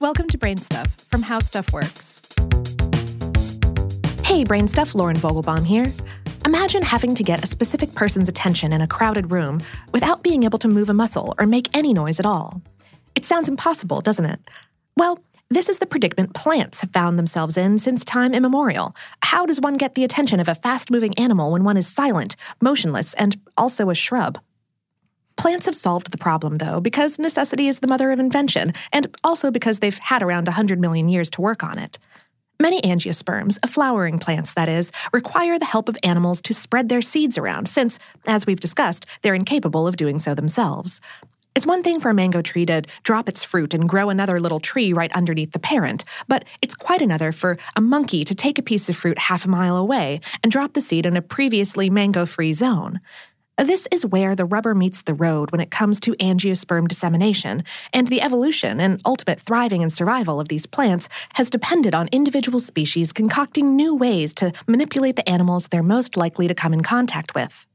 Welcome to Brain Stuff from How Stuff Works. Hey, Brain Stuff, Lauren Vogelbaum here. Imagine having to get a specific person's attention in a crowded room without being able to move a muscle or make any noise at all. It sounds impossible, doesn't it? Well, this is the predicament plants have found themselves in since time immemorial. How does one get the attention of a fast moving animal when one is silent, motionless, and also a shrub? Plants have solved the problem, though, because necessity is the mother of invention, and also because they've had around 100 million years to work on it. Many angiosperms, flowering plants that is, require the help of animals to spread their seeds around, since, as we've discussed, they're incapable of doing so themselves. It's one thing for a mango tree to drop its fruit and grow another little tree right underneath the parent, but it's quite another for a monkey to take a piece of fruit half a mile away and drop the seed in a previously mango free zone. This is where the rubber meets the road when it comes to angiosperm dissemination, and the evolution and ultimate thriving and survival of these plants has depended on individual species concocting new ways to manipulate the animals they're most likely to come in contact with.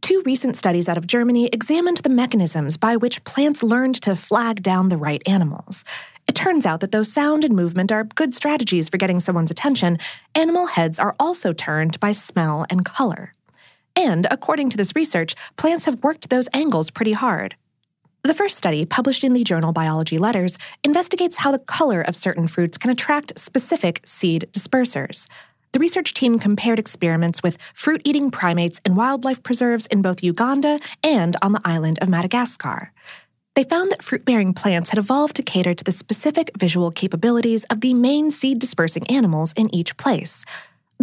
Two recent studies out of Germany examined the mechanisms by which plants learned to flag down the right animals. It turns out that though sound and movement are good strategies for getting someone's attention, animal heads are also turned by smell and color. And according to this research, plants have worked those angles pretty hard. The first study, published in the journal Biology Letters, investigates how the color of certain fruits can attract specific seed dispersers. The research team compared experiments with fruit eating primates in wildlife preserves in both Uganda and on the island of Madagascar. They found that fruit bearing plants had evolved to cater to the specific visual capabilities of the main seed dispersing animals in each place.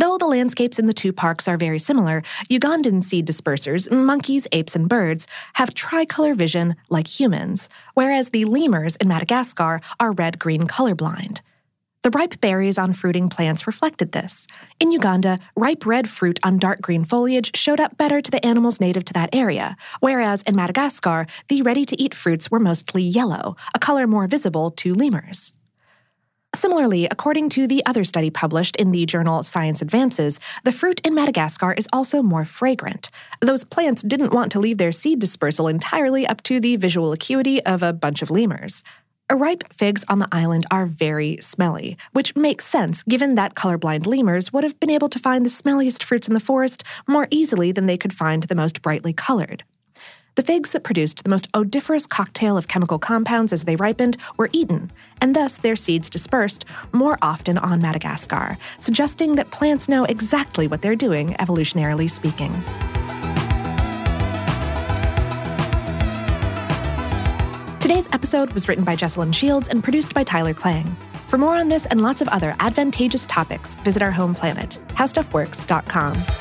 Though the landscapes in the two parks are very similar, Ugandan seed dispersers, monkeys, apes, and birds, have tricolor vision like humans, whereas the lemurs in Madagascar are red green colorblind. The ripe berries on fruiting plants reflected this. In Uganda, ripe red fruit on dark green foliage showed up better to the animals native to that area, whereas in Madagascar, the ready to eat fruits were mostly yellow, a color more visible to lemurs. Similarly, according to the other study published in the journal Science Advances, the fruit in Madagascar is also more fragrant. Those plants didn't want to leave their seed dispersal entirely up to the visual acuity of a bunch of lemurs. Ripe figs on the island are very smelly, which makes sense given that colorblind lemurs would have been able to find the smelliest fruits in the forest more easily than they could find the most brightly colored. The figs that produced the most odoriferous cocktail of chemical compounds as they ripened were eaten, and thus their seeds dispersed more often on Madagascar, suggesting that plants know exactly what they're doing, evolutionarily speaking. Today's episode was written by Jesslyn Shields and produced by Tyler Klang. For more on this and lots of other advantageous topics, visit our home planet, howstuffworks.com.